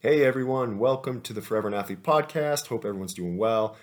Hey everyone, welcome to the Forever an Athlete podcast. Hope everyone's doing well.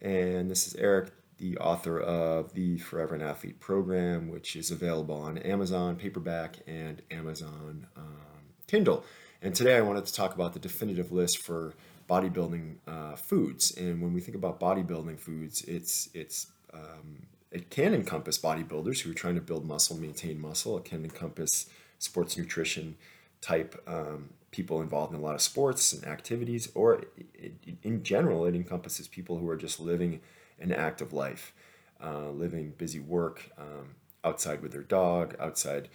And this is Eric, the author of the Forever an Athlete program, which is available on Amazon paperback and Amazon um, Kindle. And today I wanted to talk about the definitive list for bodybuilding uh, foods. And when we think about bodybuilding foods, it's it's um, it can encompass bodybuilders who are trying to build muscle, maintain muscle. It can encompass sports nutrition type um, people involved in a lot of sports and activities, or it, in general, it encompasses people who are just living an active life, uh, living busy work um, outside with their dog, outside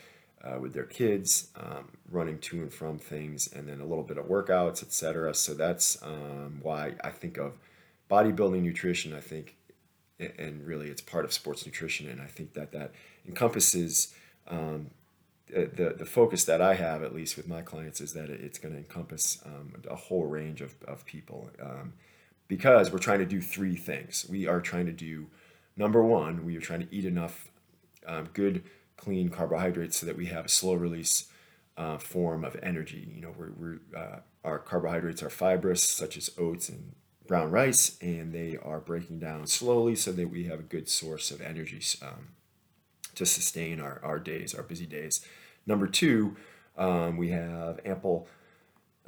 uh, with their kids, um, running to and from things, and then a little bit of workouts, etc. So that's um, why I think of bodybuilding nutrition. I think, and really, it's part of sports nutrition, and I think that that encompasses um, the, the focus that I have, at least with my clients, is that it's going to encompass um, a whole range of, of people um, because we're trying to do three things. We are trying to do, number one, we are trying to eat enough um, good, clean carbohydrates so that we have a slow release uh, form of energy. You know, we're, we're, uh, our carbohydrates are fibrous, such as oats and brown rice, and they are breaking down slowly so that we have a good source of energy um, to sustain our, our days, our busy days. Number two, um, we have ample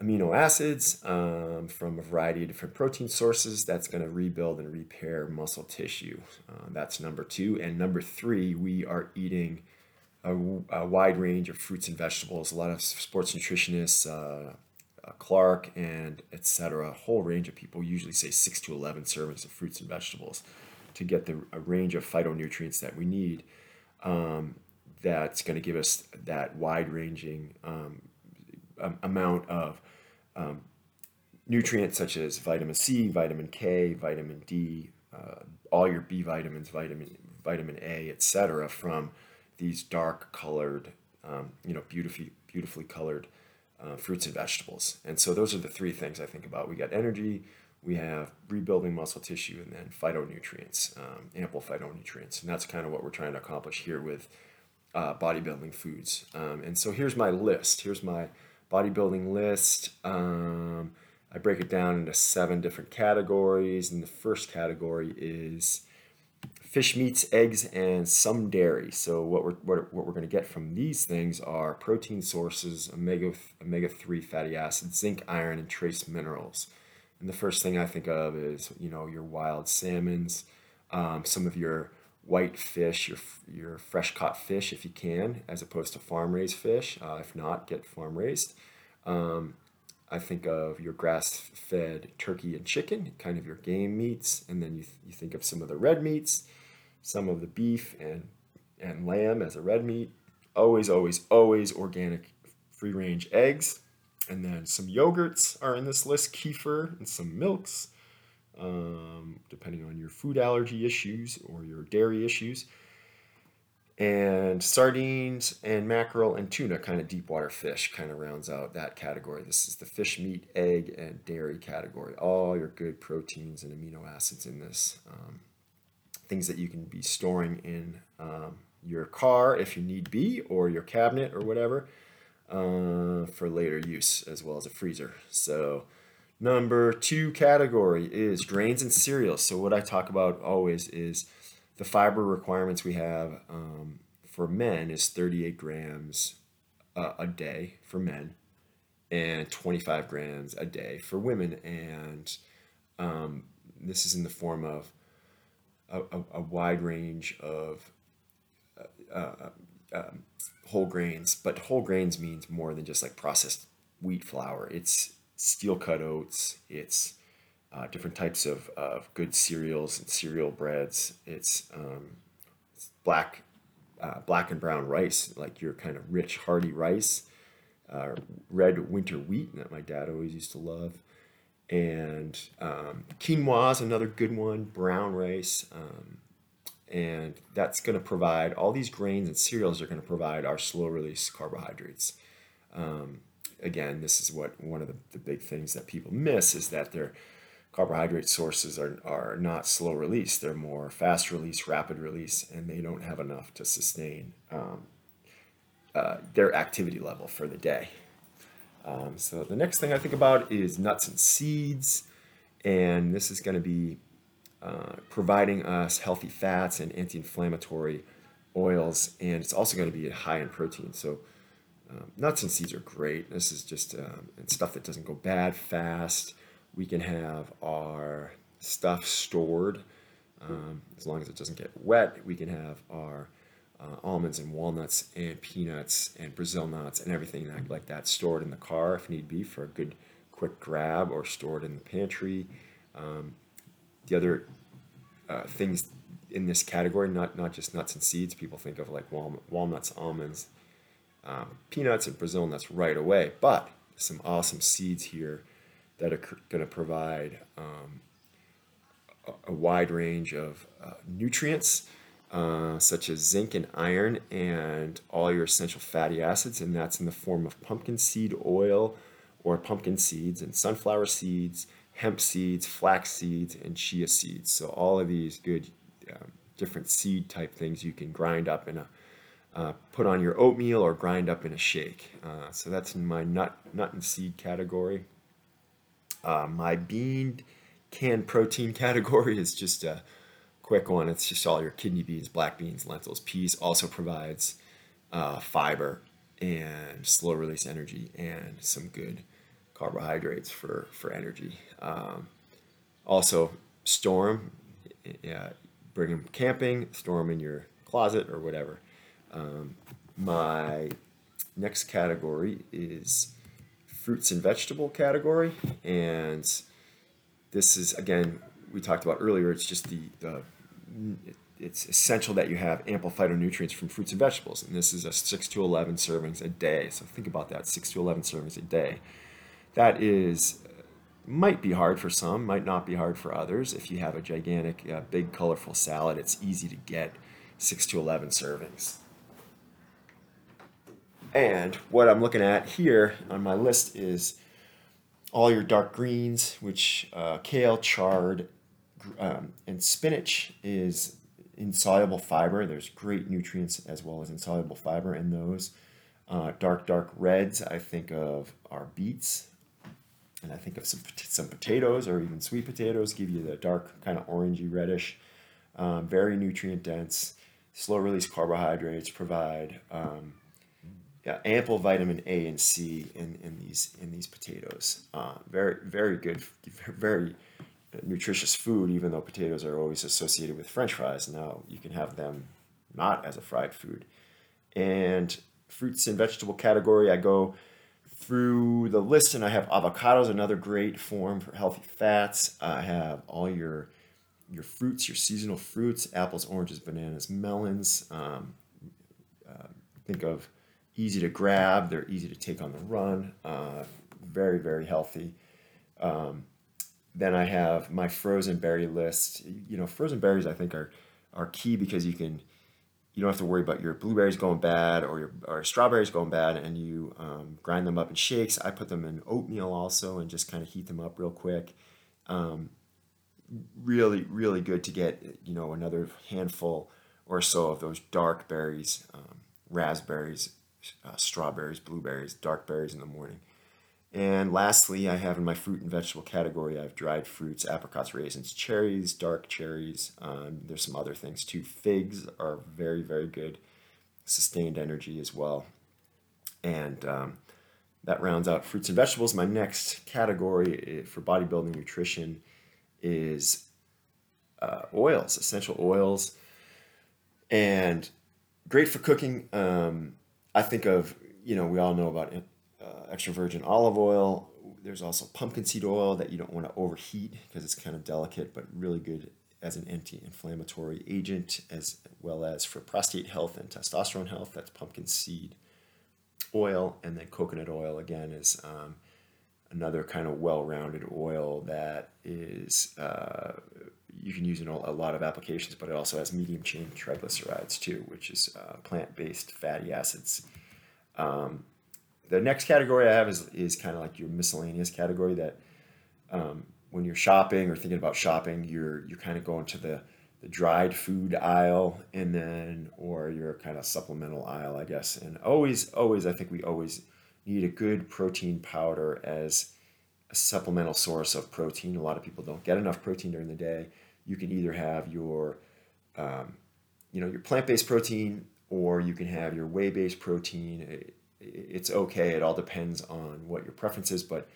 amino acids um, from a variety of different protein sources that's going to rebuild and repair muscle tissue. Uh, that's number two. And number three, we are eating a, a, wide range of fruits and vegetables. A lot of sports nutritionists, uh, uh, Clark and etc., a whole range of people usually say six to 11 servings of fruits and vegetables to get the range of phytonutrients that we need. Um, that's going to give us that wide ranging um, amount of um, nutrients such as vitamin C, vitamin K, vitamin D, uh, all your B vitamins, vitamin vitamin A, etc. from these dark colored, um, you know, beautifully beautifully colored uh, fruits and vegetables. And so those are the three things I think about. We got energy, we have rebuilding muscle tissue, and then phytonutrients, um, ample phytonutrients, and that's kind of what we're trying to accomplish here with uh, bodybuilding foods. Um, and so here's my list. Here's my bodybuilding list. Um, I break it down into seven different categories. And the first category is fish, meats, eggs, and some dairy. So what we're what, what we're going to get from these things are protein sources, omega omega three fatty acids, zinc, iron, and trace minerals. And the first thing I think of is you know your wild salmons, um, some of your white fish, your, your fresh caught fish if you can, as opposed to farm raised fish. Uh, if not, get farm raised. Um, I think of your grass fed turkey and chicken, kind of your game meats. And then you, th- you think of some of the red meats, some of the beef and, and lamb as a red meat. Always, always, always organic free range eggs. And then some yogurts are in this list, kefir and some milks um, depending on your food allergy issues or your dairy issues. And sardines and mackerel and tuna, kind of deep water fish, kind of rounds out that category. This is the fish, meat, egg, and dairy category. All your good proteins and amino acids in this. Um, things that you can be storing in um, your car if you need be, or your cabinet or whatever, uh, for later use, as well as a freezer. So, Number two category is grains and cereals. So, what I talk about always is the fiber requirements we have um, for men is 38 grams uh, a day for men and 25 grams a day for women. And um, this is in the form of a, a, a wide range of uh, uh, um, whole grains, but whole grains means more than just like processed wheat flour. It's steel cut oats. It's uh, different types of, of good cereals and cereal breads. It's, um, it's black uh, black and brown rice, like your kind of rich, hearty rice. Uh, red winter wheat that my dad always used to love. And um, quinoa is another good one, brown rice. Um, and that's going to provide all these grains and cereals are going to provide our slow release carbohydrates. Um, again, this is what one of the, the big things that people miss is that their carbohydrate sources are, are not slow release. They're more fast release, rapid release, and they don't have enough to sustain um, uh, their activity level for the day. Um, so the next thing I think about is nuts and seeds, and this is going to be uh, providing us healthy fats and anti-inflammatory oils, and it's also going to be high in protein. So um, nuts and seeds are great. This is just um, stuff that doesn't go bad fast. We can have our stuff stored um, as long as it doesn't get wet. We can have our uh, almonds and walnuts and peanuts and Brazil nuts and everything like that stored in the car if need be for a good quick grab or stored in the pantry. Um, the other uh, things in this category, not not just nuts and seeds, people think of like wal- walnuts, almonds, um, peanuts, and Brazil nuts right away. But some awesome seeds here that are going to provide um, a, a, wide range of uh, nutrients uh, such as zinc and iron and all your essential fatty acids, and that's in the form of pumpkin seed oil or pumpkin seeds and sunflower seeds, hemp seeds, flax seeds, and chia seeds. So all of these good um, different seed type things you can grind up in a uh, put on your oatmeal or grind up in a shake. Uh, so that's in my nut nut and seed category. Uh, my bean canned protein category is just a quick one. It's just all your kidney beans, black beans, lentils. Peas also provides uh, fiber and slow release energy and some good carbohydrates for, for energy. Um, also, storm, yeah, bring them camping, store them in your closet or whatever. Um, my next category is fruits and vegetable category, and this is again we talked about earlier. It's just the, the it's essential that you have ample phytonutrients from fruits and vegetables. And this is a 6 to 11 servings a day. So think about that 6 to 11 servings a day. That is, might be hard for some, might not be hard for others. If you have a gigantic, uh, big, colorful salad, it's easy to get 6 to 11 servings. And what I'm looking at here on my list is all your dark greens, which uh, kale, chard, um, and spinach is insoluble fiber. There's great nutrients as well as insoluble fiber in those. Uh, dark, dark reds, I think of our beets. And I think of some, some potatoes or even sweet potatoes give you the dark, kind of orangey reddish. Um, very nutrient dense, slow release carbohydrates provide um, yeah, ample vitamin A and C in, in these in these potatoes. Uh, very very good, very nutritious food, even though potatoes are always associated with french fries. Now you can have them not as a fried food. And fruits and vegetable category, I go through the list and I have avocados, another great form for healthy fats. I have all your your fruits, your seasonal fruits, apples, oranges, bananas, melons. Um, uh, think of easy to grab, they're easy to take on the run, uh, very, very healthy. Um, then I have my frozen berry list. You know, frozen berries I think are are key because you can you don't have to worry about your blueberries going bad or your or strawberries going bad, and you um, grind them up in shakes. I put them in oatmeal also, and just kind of heat them up real quick. Um, really, really good to get you know another handful or so of those dark berries, um, raspberries, uh, strawberries, blueberries, dark berries in the morning. And lastly, I have in my fruit and vegetable category, I have dried fruits, apricots, raisins, cherries, dark cherries. Um, there's some other things too. Figs are very, very good, sustained energy as well. And um, that rounds out fruits and vegetables. My next category eh, for bodybuilding nutrition is uh, oils, essential oils, and great for cooking. Um, I think of, you know, we all know about uh, extra virgin olive oil. There's also pumpkin seed oil that you don't want to overheat because it's kind of delicate, but really good as an anti-inflammatory agent as well as for prostate health and testosterone health. That's pumpkin seed oil, and then coconut oil again is um, another kind of well-rounded oil that is uh, you can use in a lot of applications, but it also has medium chain triglycerides too, which is uh, plant-based fatty acids. Um, the next category I have is, is kind of like your miscellaneous category that um, when you're shopping or thinking about shopping, you're you're kind of going to the the dried food aisle and then or your kind of supplemental aisle, I guess. And always, always, I think we always need a good protein powder as a supplemental source of protein. A lot of people don't get enough protein during the day. You can either have your, um, you know, your plant-based protein, or you can have your whey-based protein. It, it's okay. It all depends on what your preference is, but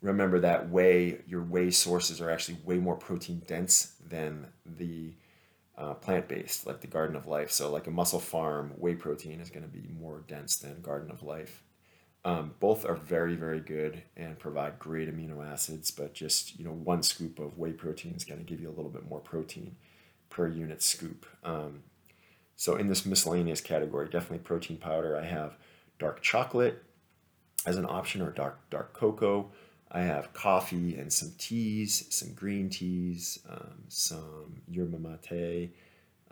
remember that whey, your whey sources are actually way more protein dense than the uh, plant-based, like the Garden of Life. So, like a MusclePharm whey protein is going to be more dense than Garden of Life. Um, both are very, very good and provide great amino acids, but just you know, one scoop of whey protein is going to give you a little bit more protein per unit scoop. Um, so in this miscellaneous category, definitely protein powder. I have dark chocolate as an option, or dark dark cocoa. I have coffee and some teas, some green teas, um, some yerba mate,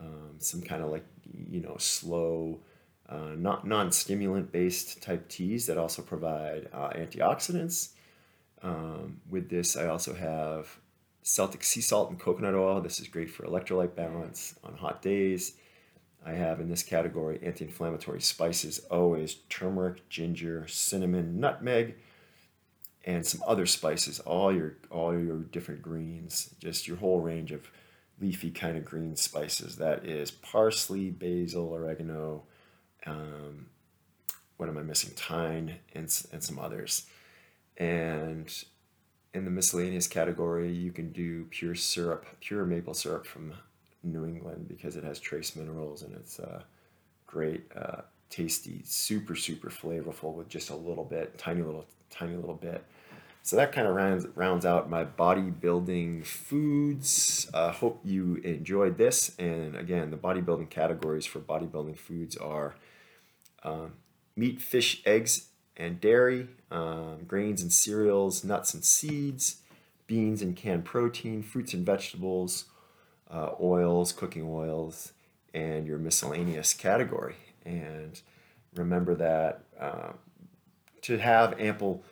um, some kind of like you know slow uh, not non-stimulant based type teas that also provide uh, antioxidants. Um, with this, I also have Celtic sea salt and coconut oil. This is great for electrolyte balance on hot days. I have in this category anti-inflammatory spices, always turmeric, ginger, cinnamon, nutmeg, and some other spices. All your all your different greens, just your whole range of leafy kind of green spices. That is parsley, basil, oregano, um, what am I missing? Thyme and, and some others. And in the miscellaneous category, you can do pure syrup, pure maple syrup from New England because it has trace minerals and it's uh, great, uh, tasty, super, super flavorful with just a little bit, tiny little, tiny little bit. So that kind of rounds, rounds out my bodybuilding foods. Uh, hope you enjoyed this. And again, the bodybuilding categories for bodybuilding foods are um, meat, fish, eggs, and dairy, um, grains and cereals, nuts and seeds, beans and canned protein, fruits and vegetables, uh, oils, cooking oils, and your miscellaneous category. And remember that uh, to have ample,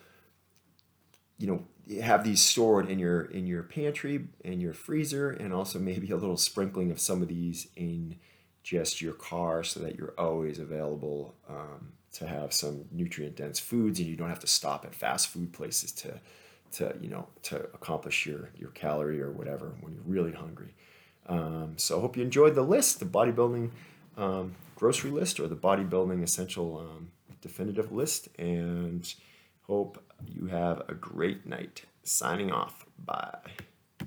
you know, have these stored in your in your pantry in your freezer, and also maybe a little sprinkling of some of these in just your car so that you're always available um, to have some nutrient dense foods and you don't have to stop at fast food places to to you know to accomplish your your calorie or whatever when you're really hungry. Um, so i hope you enjoyed the list the bodybuilding um, grocery list or the bodybuilding essential um, definitive list and hope you have a great night. Signing off. Bye